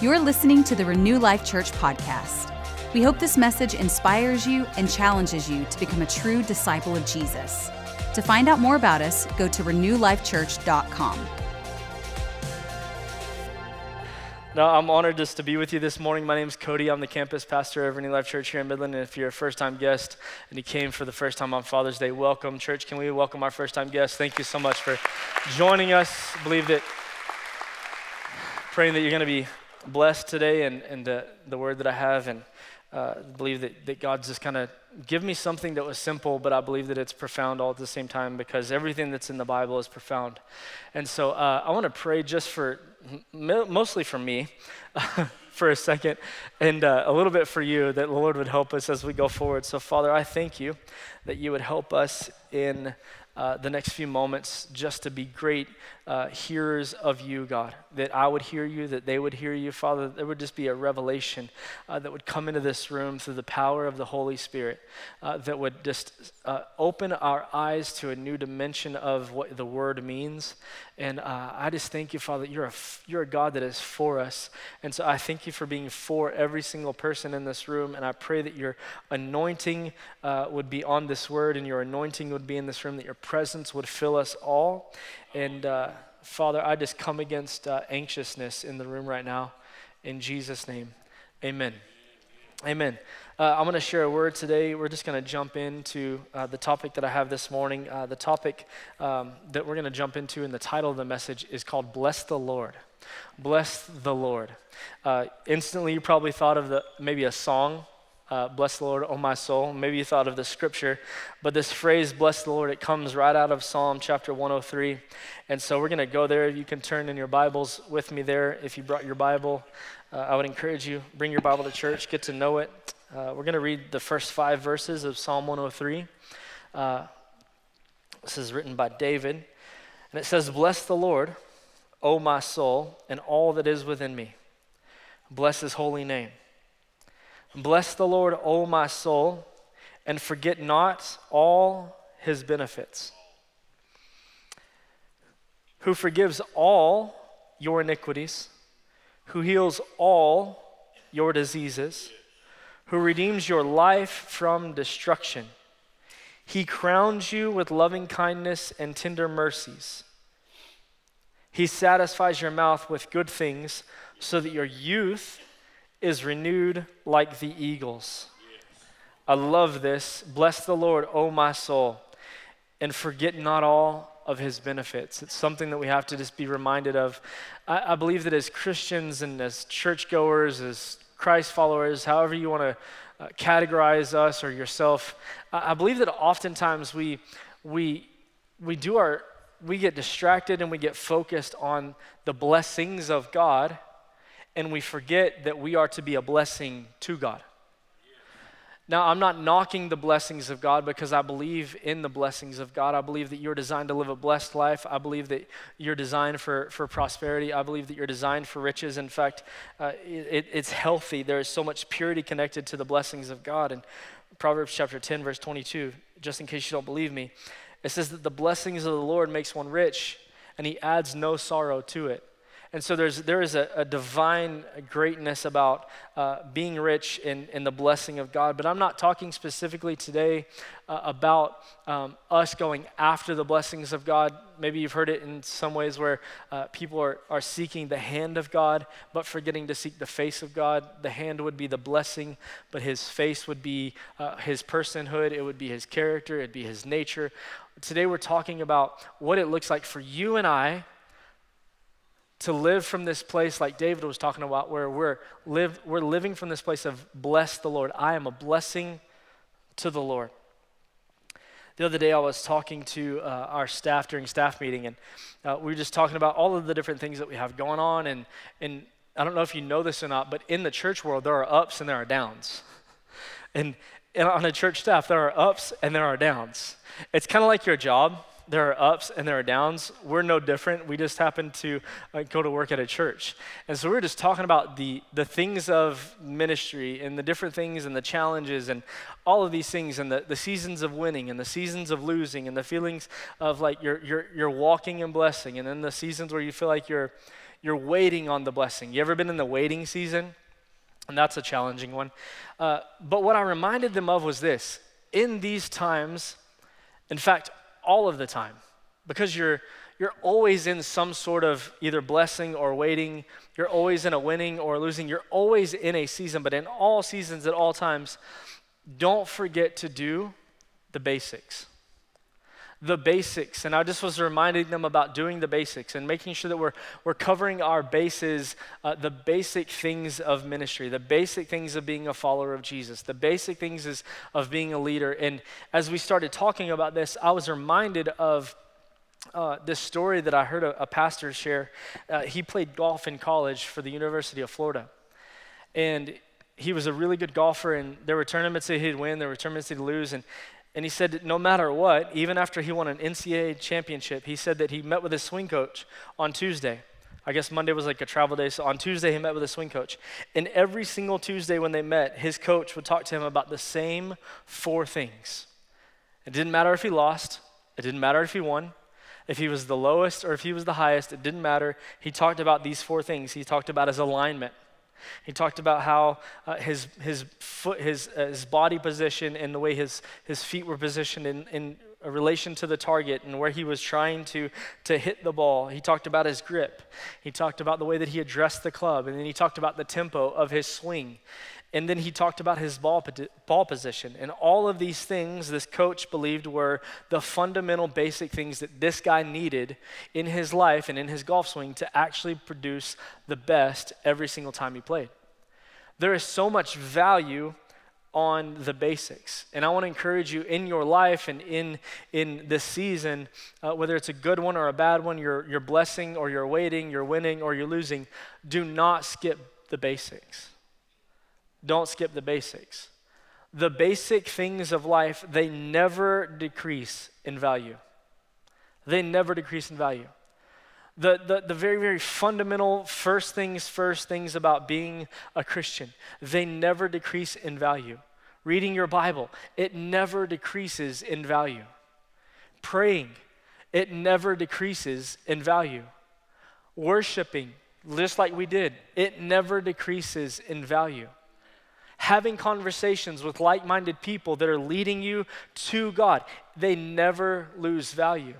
You're listening to the Renew Life Church podcast. We hope this message inspires you and challenges you to become a true disciple of Jesus. To find out more about us, go to renewlifechurch.com. Now, I'm honored just to be with you this morning. My name is Cody. I'm the campus pastor of Renew Life Church here in Midland. And if you're a first time guest and you came for the first time on Father's Day, welcome. Church, can we welcome our first time guests? Thank you so much for joining us. Believe that, praying that you're going to be blessed today and, and the, the word that I have, and uh, believe that, that God's just kind of give me something that was simple, but I believe that it's profound all at the same time because everything that's in the Bible is profound. And so uh, I want to pray just for, mostly for me. for a second, and uh, a little bit for you, that the Lord would help us as we go forward. So, Father, I thank you that you would help us in uh, the next few moments just to be great uh, hearers of you, God. That I would hear you, that they would hear you, Father. There would just be a revelation uh, that would come into this room through the power of the Holy Spirit uh, that would just uh, open our eyes to a new dimension of what the word means. And uh, I just thank you, Father, you're a, you're a God that is for us. And so I thank you for being for every single person in this room. And I pray that your anointing would be on this word and your anointing would be in this room, that your presence would fill us all. And uh, Father, I just come against uh, anxiousness in the room right now. In Jesus' name, amen. Amen. Uh, I'm going to share a word today. We're just going to jump into uh, the topic that I have this morning. Uh, the topic um, that we're going to jump into in the title of the message is called Bless the Lord. Bless the Lord. Uh, instantly, you probably thought of the, maybe a song uh, bless the Lord, oh my soul. Maybe you thought of the scripture, but this phrase, bless the Lord, it comes right out of Psalm chapter 103. And so we're going to go there. You can turn in your Bibles with me there. If you brought your Bible, uh, I would encourage you, bring your Bible to church, get to know it. Uh, we're going to read the first five verses of Psalm 103. Uh, this is written by David. And it says, Bless the Lord, O my soul, and all that is within me. Bless his holy name. Bless the Lord, O my soul, and forget not all his benefits, who forgives all your iniquities, who heals all your diseases, who redeems your life from destruction. He crowns you with loving kindness and tender mercies. He satisfies your mouth with good things so that your youth is renewed like the eagles. I love this. Bless the Lord, O my soul, and forget not all of his benefits. It's something that we have to just be reminded of. I, I believe that as Christians and as churchgoers, as Christ followers, however you want to uh, categorize us or yourself, I, I believe that oftentimes we, we, we do our, we get distracted and we get focused on the blessings of God and we forget that we are to be a blessing to God. Now, I'm not knocking the blessings of God because I believe in the blessings of God. I believe that you're designed to live a blessed life. I believe that you're designed for, for prosperity. I believe that you're designed for riches. In fact, uh, it, it's healthy. There is so much purity connected to the blessings of God. And Proverbs chapter 10, verse 22, just in case you don't believe me, it says that the blessings of the Lord makes one rich, and he adds no sorrow to it. And so there's, there is a, a divine greatness about uh, being rich in, in the blessing of God. But I'm not talking specifically today uh, about um, us going after the blessings of God. Maybe you've heard it in some ways where uh, people are, are seeking the hand of God, but forgetting to seek the face of God. The hand would be the blessing, but his face would be uh, his personhood, it would be his character, it'd be his nature. Today we're talking about what it looks like for you and I to live from this place like David was talking about, where we're, live, we're living from this place of bless the Lord. I am a blessing to the Lord. The other day, I was talking to uh, our staff during staff meeting, and uh, we were just talking about all of the different things that we have going on. And, and I don't know if you know this or not, but in the church world, there are ups and there are downs. and, and on a church staff, there are ups and there are downs. It's kind of like your job there are ups and there are downs. We're no different. We just happen to uh, go to work at a church. And so we are just talking about the, the things of ministry and the different things and the challenges and all of these things and the, the seasons of winning and the seasons of losing and the feelings of like you're, you're, you're walking in blessing and then the seasons where you feel like you're, you're waiting on the blessing. You ever been in the waiting season? And that's a challenging one. Uh, but what I reminded them of was this in these times, in fact, all of the time, because you're, you're always in some sort of either blessing or waiting, you're always in a winning or losing, you're always in a season, but in all seasons, at all times, don't forget to do the basics the basics. And I just was reminding them about doing the basics and making sure that we're, we're covering our bases, uh, the basic things of ministry, the basic things of being a follower of Jesus, the basic things is of being a leader. And as we started talking about this, I was reminded of uh, this story that I heard a, a pastor share. Uh, he played golf in college for the University of Florida. And he was a really good golfer, and there were tournaments that he'd win, there were tournaments he'd lose. And and he said, no matter what, even after he won an NCAA championship, he said that he met with his swing coach on Tuesday. I guess Monday was like a travel day, so on Tuesday he met with a swing coach. And every single Tuesday when they met, his coach would talk to him about the same four things. It didn't matter if he lost, it didn't matter if he won, if he was the lowest or if he was the highest, it didn't matter. He talked about these four things. He talked about his alignment. He talked about how uh, his, his, foot, his, uh, his body position and the way his, his feet were positioned in, in relation to the target and where he was trying to, to hit the ball. He talked about his grip. He talked about the way that he addressed the club. And then he talked about the tempo of his swing. And then he talked about his ball, ball position. And all of these things, this coach believed were the fundamental basic things that this guy needed in his life and in his golf swing to actually produce the best every single time he played. There is so much value on the basics. And I want to encourage you in your life and in, in this season, uh, whether it's a good one or a bad one, you're, you're blessing or you're waiting, you're winning or you're losing, do not skip the basics. Don't skip the basics. The basic things of life, they never decrease in value. They never decrease in value. The, the, the very, very fundamental first things first things about being a Christian, they never decrease in value. Reading your Bible, it never decreases in value. Praying, it never decreases in value. Worshiping, just like we did, it never decreases in value having conversations with like minded people that are leading you to God, they never lose value.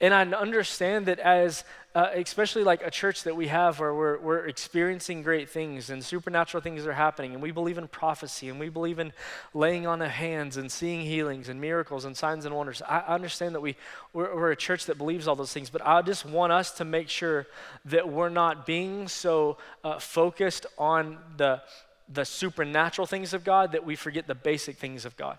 And I understand that as, uh, especially like a church that we have where we're, we're experiencing great things and supernatural things are happening, and we believe in prophecy and we believe in laying on of hands and seeing healings and miracles and signs and wonders. I understand that we, we're, we're a church that believes all those things, but I just want us to make sure that we're not being so uh, focused on the, the supernatural things of God that we forget the basic things of God.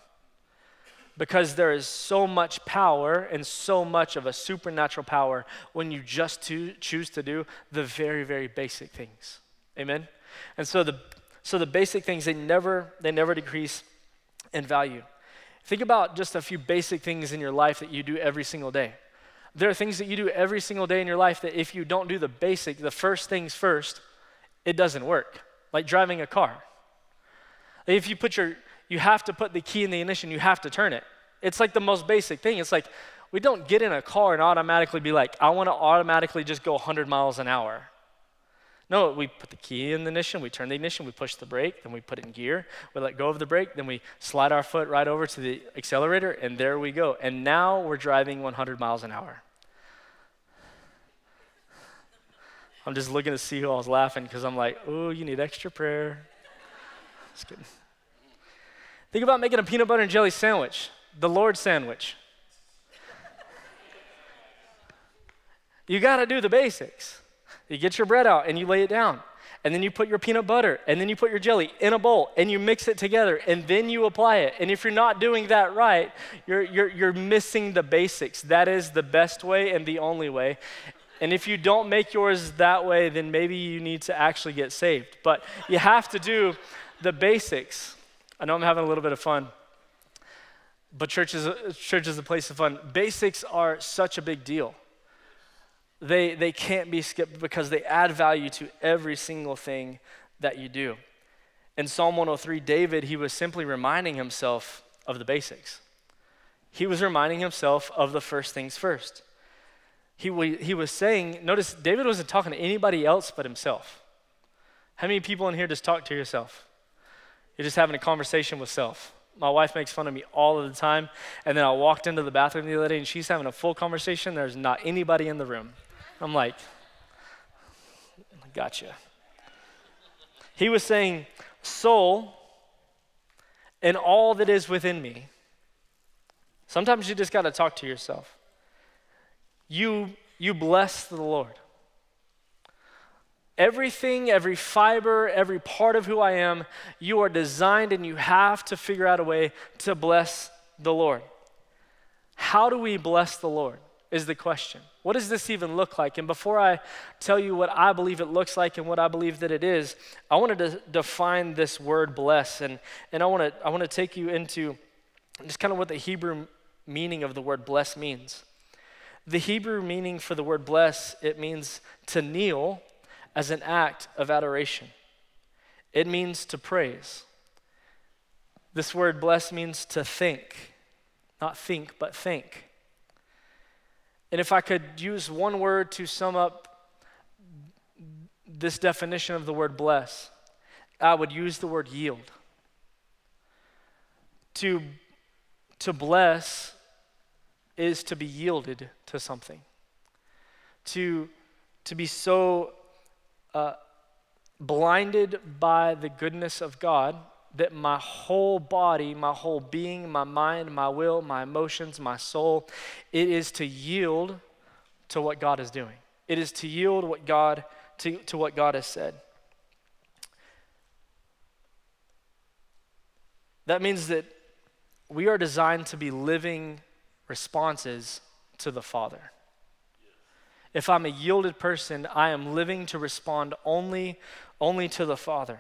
Because there is so much power and so much of a supernatural power when you just to, choose to do the very, very basic things. Amen? And so the, so the basic things, they never, they never decrease in value. Think about just a few basic things in your life that you do every single day. There are things that you do every single day in your life that if you don't do the basic, the first things first, it doesn't work like driving a car. If you put your, you have to put the key in the ignition, you have to turn it. It's like the most basic thing. It's like we don't get in a car and automatically be like, I want to automatically just go 100 miles an hour. No, we put the key in the ignition, we turn the ignition, we push the brake, then we put it in gear, we let go of the brake, then we slide our foot right over to the accelerator, and there we go. And now we're driving 100 miles an hour. I'm just looking to see who I was laughing because I'm like, oh, you need extra prayer. Just kidding. Think about making a peanut butter and jelly sandwich, the Lord sandwich. you got to do the basics. You get your bread out and you lay it down. And then you put your peanut butter and then you put your jelly in a bowl and you mix it together and then you apply it. And if you're not doing that right, you're, you're, you're missing the basics. That is the best way and the only way. And if you don't make yours that way, then maybe you need to actually get saved. But you have to do the basics. I know I'm having a little bit of fun, but church is a, church is a place of fun. Basics are such a big deal. They, they can't be skipped because they add value to every single thing that you do. In Psalm 103, David, he was simply reminding himself of the basics. He was reminding himself of the first things first. He, he was saying, notice David wasn't talking to anybody else but himself. How many people in here just talk to yourself? You're just having a conversation with self. My wife makes fun of me all of the time. And then I walked into the bathroom the other day and she's having a full conversation. There's not anybody in the room. I'm like, gotcha. He was saying, Soul and all that is within me. Sometimes you just got to talk to yourself. You, you bless the Lord. Everything, every fiber, every part of who I am, you are designed and you have to figure out a way to bless the Lord. How do we bless the Lord? Is the question. What does this even look like? And before I tell you what I believe it looks like and what I believe that it is, I wanted to define this word bless. And, and I, want to, I want to take you into just kind of what the Hebrew meaning of the word bless means. The Hebrew meaning for the word bless, it means to kneel as an act of adoration. It means to praise. This word bless means to think, not think, but think. And if I could use one word to sum up this definition of the word bless, I would use the word yield. To, to bless is to be yielded to something. To, to be so uh, blinded by the goodness of God that my whole body, my whole being, my mind, my will, my emotions, my soul, it is to yield to what God is doing. It is to yield what God to, to what God has said. That means that we are designed to be living responses to the Father. If I'm a yielded person, I am living to respond only, only to the Father.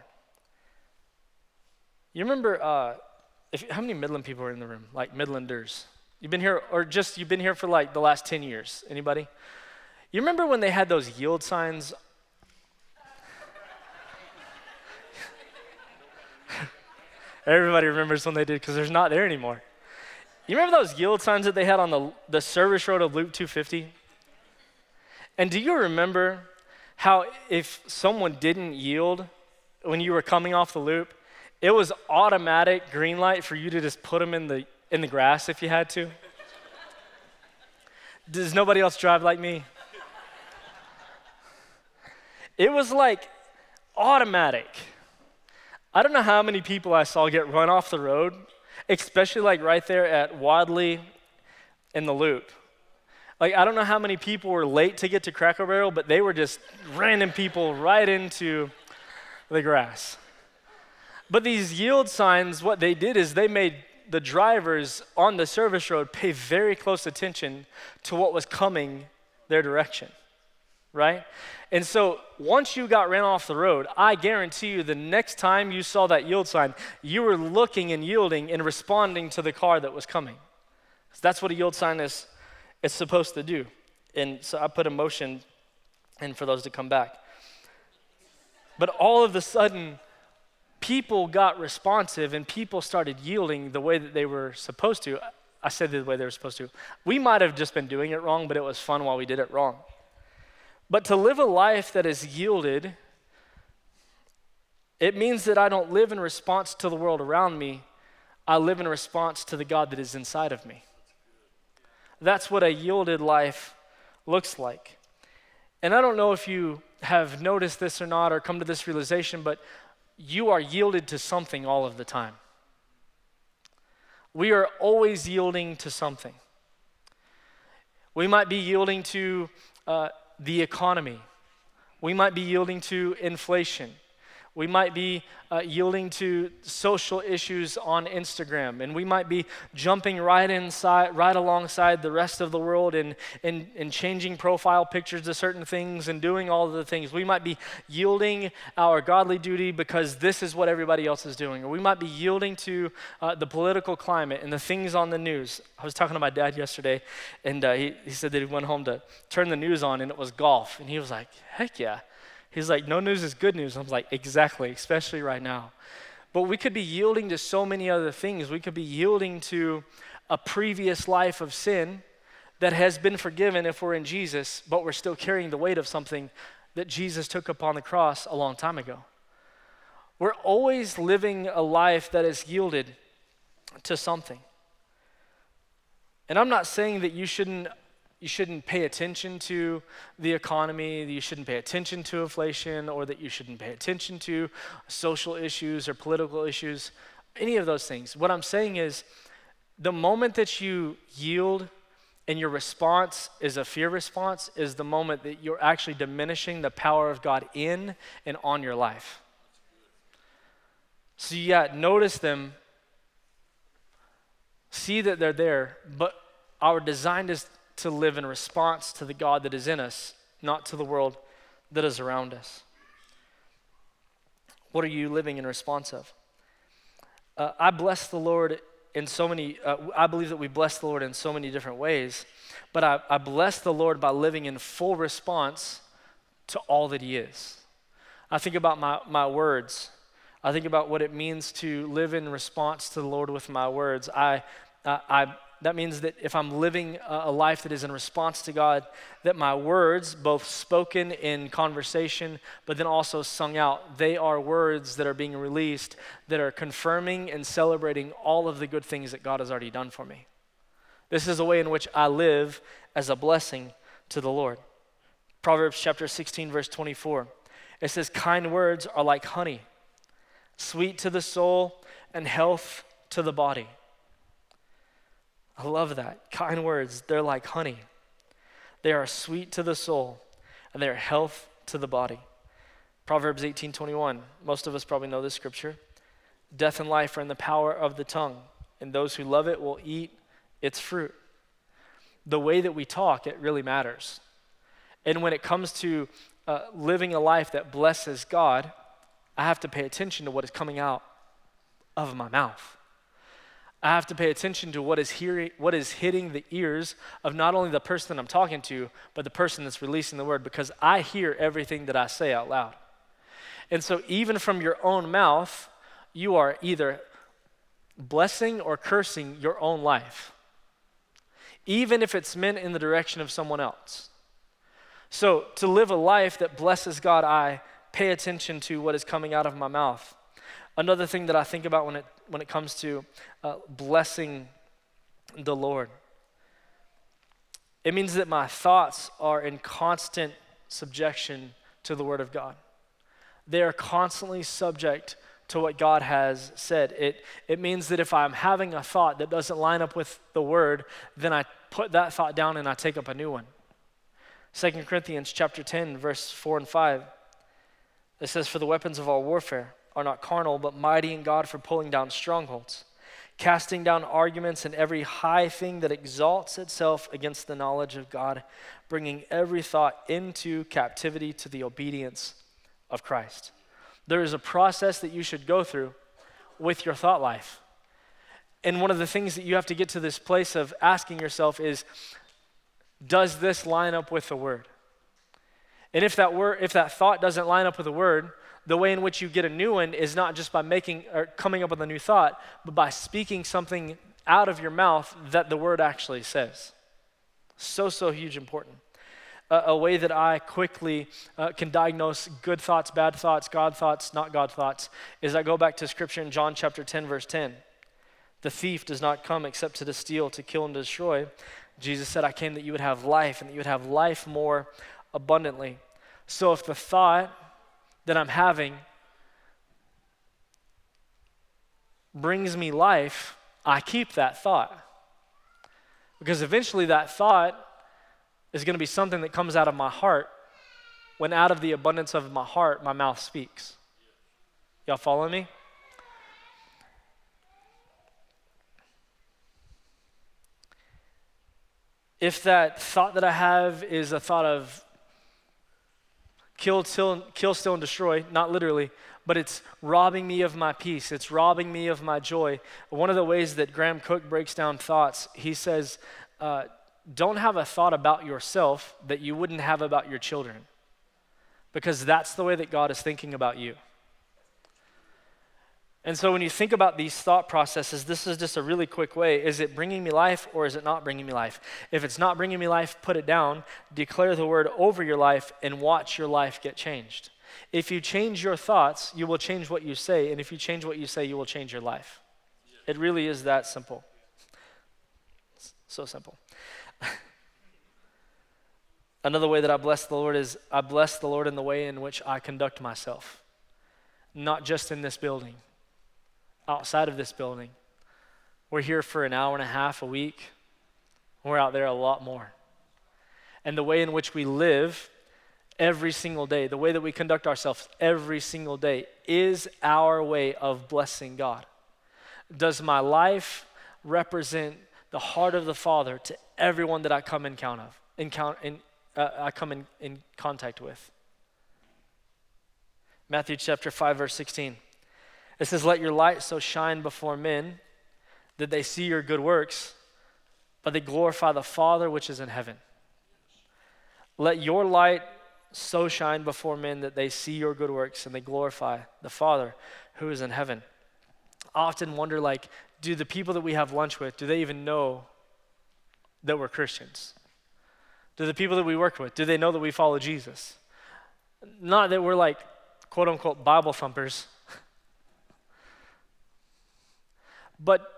You remember, uh, if, how many Midland people are in the room? Like Midlanders. You've been here, or just you've been here for like the last 10 years. Anybody? You remember when they had those yield signs? Everybody remembers when they did because there's not there anymore. You remember those yield signs that they had on the, the service road of Loop 250? And do you remember how if someone didn't yield when you were coming off the loop, it was automatic green light for you to just put them in the, in the grass if you had to. Does nobody else drive like me? It was like automatic. I don't know how many people I saw get run off the road, especially like right there at Wadley in the loop. Like, I don't know how many people were late to get to Cracker Barrel, but they were just random people right into the grass. But these yield signs, what they did is they made the drivers on the service road pay very close attention to what was coming their direction, right? And so once you got ran off the road, I guarantee you the next time you saw that yield sign, you were looking and yielding and responding to the car that was coming. That's what a yield sign is, is supposed to do. And so I put a motion in for those to come back. But all of a sudden, people got responsive and people started yielding the way that they were supposed to. I said the way they were supposed to. We might have just been doing it wrong, but it was fun while we did it wrong. But to live a life that is yielded, it means that I don't live in response to the world around me, I live in response to the God that is inside of me. That's what a yielded life looks like. And I don't know if you have noticed this or not or come to this realization, but you are yielded to something all of the time. We are always yielding to something. We might be yielding to uh, the economy, we might be yielding to inflation. We might be uh, yielding to social issues on Instagram, and we might be jumping right inside, right alongside the rest of the world and, and, and changing profile pictures to certain things and doing all of the things. We might be yielding our godly duty because this is what everybody else is doing, or we might be yielding to uh, the political climate and the things on the news. I was talking to my dad yesterday, and uh, he, he said that he went home to turn the news on, and it was golf, and he was like, heck yeah. He's like, no news is good news. I'm like, exactly, especially right now. But we could be yielding to so many other things. We could be yielding to a previous life of sin that has been forgiven if we're in Jesus, but we're still carrying the weight of something that Jesus took upon the cross a long time ago. We're always living a life that is yielded to something. And I'm not saying that you shouldn't you shouldn't pay attention to the economy, that you shouldn't pay attention to inflation, or that you shouldn't pay attention to social issues or political issues, any of those things. What I'm saying is the moment that you yield and your response is a fear response is the moment that you're actually diminishing the power of God in and on your life. So, yeah, notice them, see that they're there, but our design is to live in response to the God that is in us, not to the world that is around us. What are you living in response of? Uh, I bless the Lord in so many, uh, I believe that we bless the Lord in so many different ways, but I, I bless the Lord by living in full response to all that He is. I think about my, my words. I think about what it means to live in response to the Lord with my words. I, I, that means that if I'm living a life that is in response to God, that my words, both spoken in conversation, but then also sung out, they are words that are being released that are confirming and celebrating all of the good things that God has already done for me. This is a way in which I live as a blessing to the Lord. Proverbs chapter 16, verse 24. It says, Kind words are like honey, sweet to the soul and health to the body. I love that. Kind words, they're like honey. They are sweet to the soul, and they are health to the body. Proverbs 18:21. Most of us probably know this scripture. Death and life are in the power of the tongue, and those who love it will eat its fruit. The way that we talk, it really matters. And when it comes to uh, living a life that blesses God, I have to pay attention to what is coming out of my mouth. I have to pay attention to what is, hearing, what is hitting the ears of not only the person I'm talking to, but the person that's releasing the word, because I hear everything that I say out loud. And so, even from your own mouth, you are either blessing or cursing your own life, even if it's meant in the direction of someone else. So, to live a life that blesses God, I pay attention to what is coming out of my mouth. Another thing that I think about when it, when it comes to uh, blessing the Lord, it means that my thoughts are in constant subjection to the Word of God. They are constantly subject to what God has said. It, it means that if I'm having a thought that doesn't line up with the Word, then I put that thought down and I take up a new one. 2 Corinthians chapter 10, verse 4 and 5. It says, For the weapons of our warfare are not carnal, but mighty in God for pulling down strongholds, casting down arguments and every high thing that exalts itself against the knowledge of God, bringing every thought into captivity to the obedience of Christ. There is a process that you should go through with your thought life. And one of the things that you have to get to this place of asking yourself is does this line up with the word? And if that word if that thought doesn't line up with the word, the way in which you get a new one is not just by making or coming up with a new thought, but by speaking something out of your mouth that the word actually says. So, so huge important. A way that I quickly uh, can diagnose good thoughts, bad thoughts, God thoughts, not God thoughts, is I go back to scripture in John chapter 10, verse 10. The thief does not come except to steal, to kill, and destroy. Jesus said, I came that you would have life and that you would have life more abundantly. So if the thought that I'm having brings me life, I keep that thought. Because eventually that thought is going to be something that comes out of my heart when out of the abundance of my heart, my mouth speaks. Y'all follow me? If that thought that I have is a thought of kill, kill, kill, steal, and destroy, not literally, but it's robbing me of my peace. It's robbing me of my joy. One of the ways that Graham Cooke breaks down thoughts, he says, uh, don't have a thought about yourself that you wouldn't have about your children, because that's the way that God is thinking about you. And so when you think about these thought processes, this is just a really quick way. Is it bringing me life or is it not bringing me life? If it's not bringing me life, put it down, declare the word over your life, and watch your life get changed. If you change your thoughts, you will change what you say. And if you change what you say, you will change your life. It really is that simple. So simple. Another way that I bless the Lord is I bless the Lord in the way in which I conduct myself, not just in this building outside of this building. We're here for an hour and a half a week. We're out there a lot more. And the way in which we live every single day, the way that we conduct ourselves every single day, is our way of blessing God. Does my life represent the heart of the Father to everyone that I come in count of, in count, in, uh, I come in, in contact with? Matthew chapter 5, verse 16. It says, Let your light so shine before men that they see your good works, but they glorify the Father which is in heaven. Let your light so shine before men that they see your good works and they glorify the Father who is in heaven. I often wonder like, do the people that we have lunch with, do they even know that we're Christians? Do the people that we work with, do they know that we follow Jesus? Not that we're like quote unquote Bible thumpers, But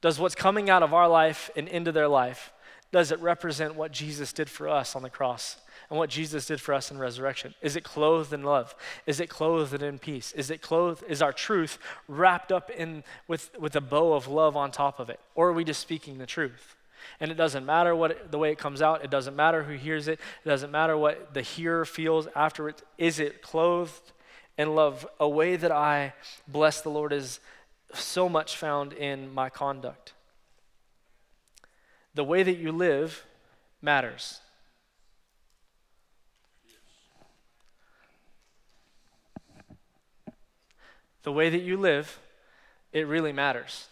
does what's coming out of our life and into their life, does it represent what Jesus did for us on the cross and what Jesus did for us in resurrection? Is it clothed in love? Is it clothed in peace? Is it clothed, is our truth wrapped up in with, with a bow of love on top of it? Or are we just speaking the truth? And it doesn't matter what it, the way it comes out. It doesn't matter who hears it. It doesn't matter what the hearer feels after it. Is it clothed in love? A way that I bless the Lord is so much found in my conduct. The way that you live matters. The way that you live, it really matters.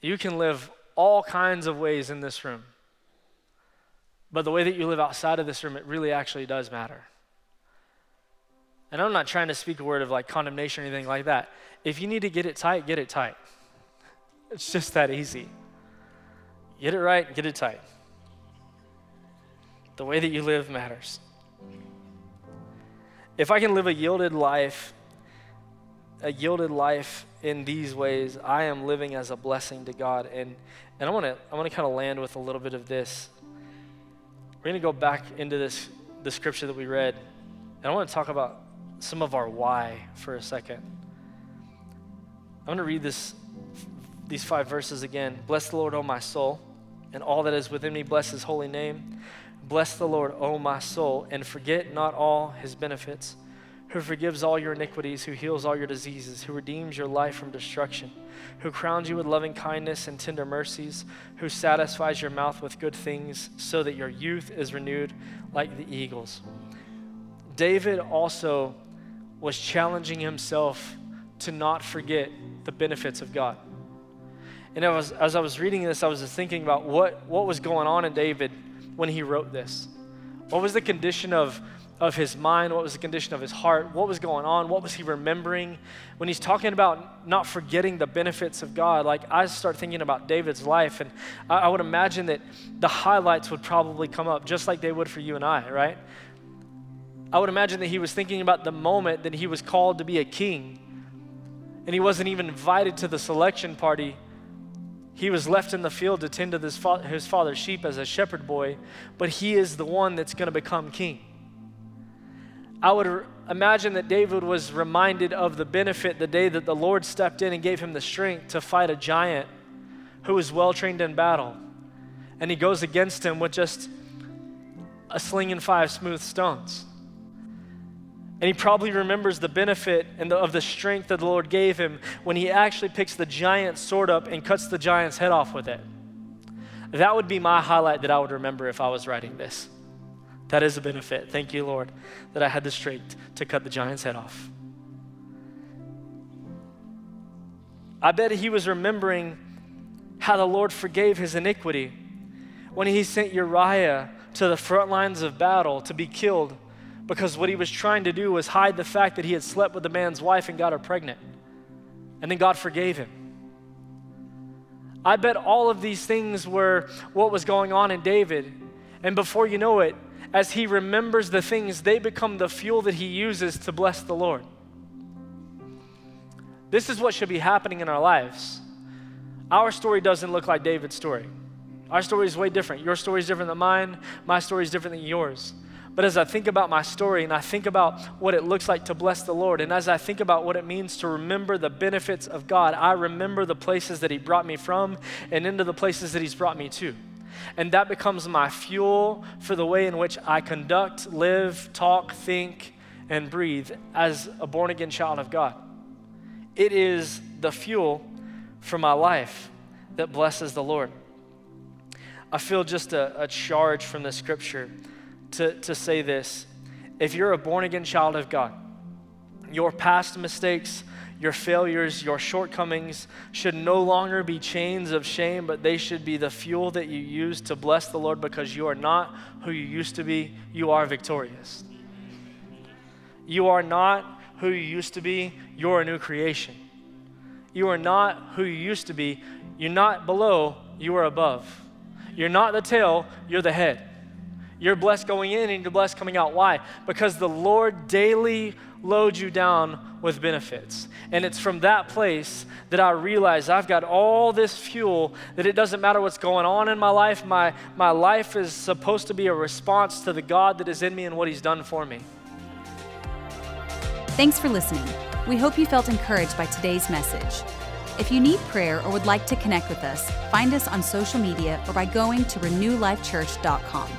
You can live all kinds of ways in this room, but the way that you live outside of this room, it really actually does matter. And I'm not trying to speak a word of like condemnation or anything like that. If you need to get it tight, get it tight. It's just that easy. Get it right, get it tight. The way that you live matters. If I can live a yielded life, a yielded life in these ways, I am living as a blessing to God. And, and I want to I want to kind of land with a little bit of this. We're going to go back into this the scripture that we read. And I want to talk about some of our why for a second. I'm going to read this, these five verses again. Bless the Lord, O my soul, and all that is within me, bless his holy name. Bless the Lord, O my soul, and forget not all his benefits, who forgives all your iniquities, who heals all your diseases, who redeems your life from destruction, who crowns you with loving kindness and tender mercies, who satisfies your mouth with good things, so that your youth is renewed like the eagles. David also was challenging himself to not forget the benefits of God. And was, as I was reading this, I was just thinking about what, what was going on in David when he wrote this. What was the condition of, of his mind? What was the condition of his heart? What was going on? What was he remembering? When he's talking about not forgetting the benefits of God, like I start thinking about David's life, and I, I would imagine that the highlights would probably come up just like they would for you and I, right? I would imagine that he was thinking about the moment that he was called to be a king. And he wasn't even invited to the selection party. He was left in the field to tend to his, his father's sheep as a shepherd boy, but he is the one that's going to become king. I would imagine that David was reminded of the benefit the day that the Lord stepped in and gave him the strength to fight a giant who was well trained in battle. And he goes against him with just a sling and five smooth stones. And he probably remembers the benefit and the, of the strength that the Lord gave him when he actually picks the giant sword up and cuts the giant's head off with it. That would be my highlight that I would remember if I was writing this. That is a benefit. Thank you, Lord, that I had the strength to cut the giant's head off. I bet he was remembering how the Lord forgave his iniquity when he sent Uriah to the front lines of battle to be killed because what he was trying to do was hide the fact that he had slept with the man's wife and got her pregnant. And then God forgave him. I bet all of these things were what was going on in David. And before you know it, as he remembers the things, they become the fuel that he uses to bless the Lord. This is what should be happening in our lives. Our story doesn't look like David's story. Our story is way different. Your story is different than mine. My story is different than yours. But as I think about my story and I think about what it looks like to bless the Lord, and as I think about what it means to remember the benefits of God, I remember the places that He brought me from and into the places that He's brought me to. And that becomes my fuel for the way in which I conduct, live, talk, think, and breathe as a born again child of God. It is the fuel for my life that blesses the Lord. I feel just a, a charge from the scripture to, to say this. If you're a born again child of God, your past mistakes, your failures, your shortcomings should no longer be chains of shame, but they should be the fuel that you use to bless the Lord because you are not who you used to be. You are victorious. You are not who you used to be. You're a new creation. You are not who you used to be. You're not below, you are above. You're not the tail, you're the head. You're blessed going in and you're blessed coming out. Why? Because the Lord daily loads you down with benefits. And it's from that place that I realize I've got all this fuel that it doesn't matter what's going on in my life. My, my life is supposed to be a response to the God that is in me and what He's done for me. Thanks for listening. We hope you felt encouraged by today's message. If you need prayer or would like to connect with us, find us on social media or by going to renewlifechurch.com.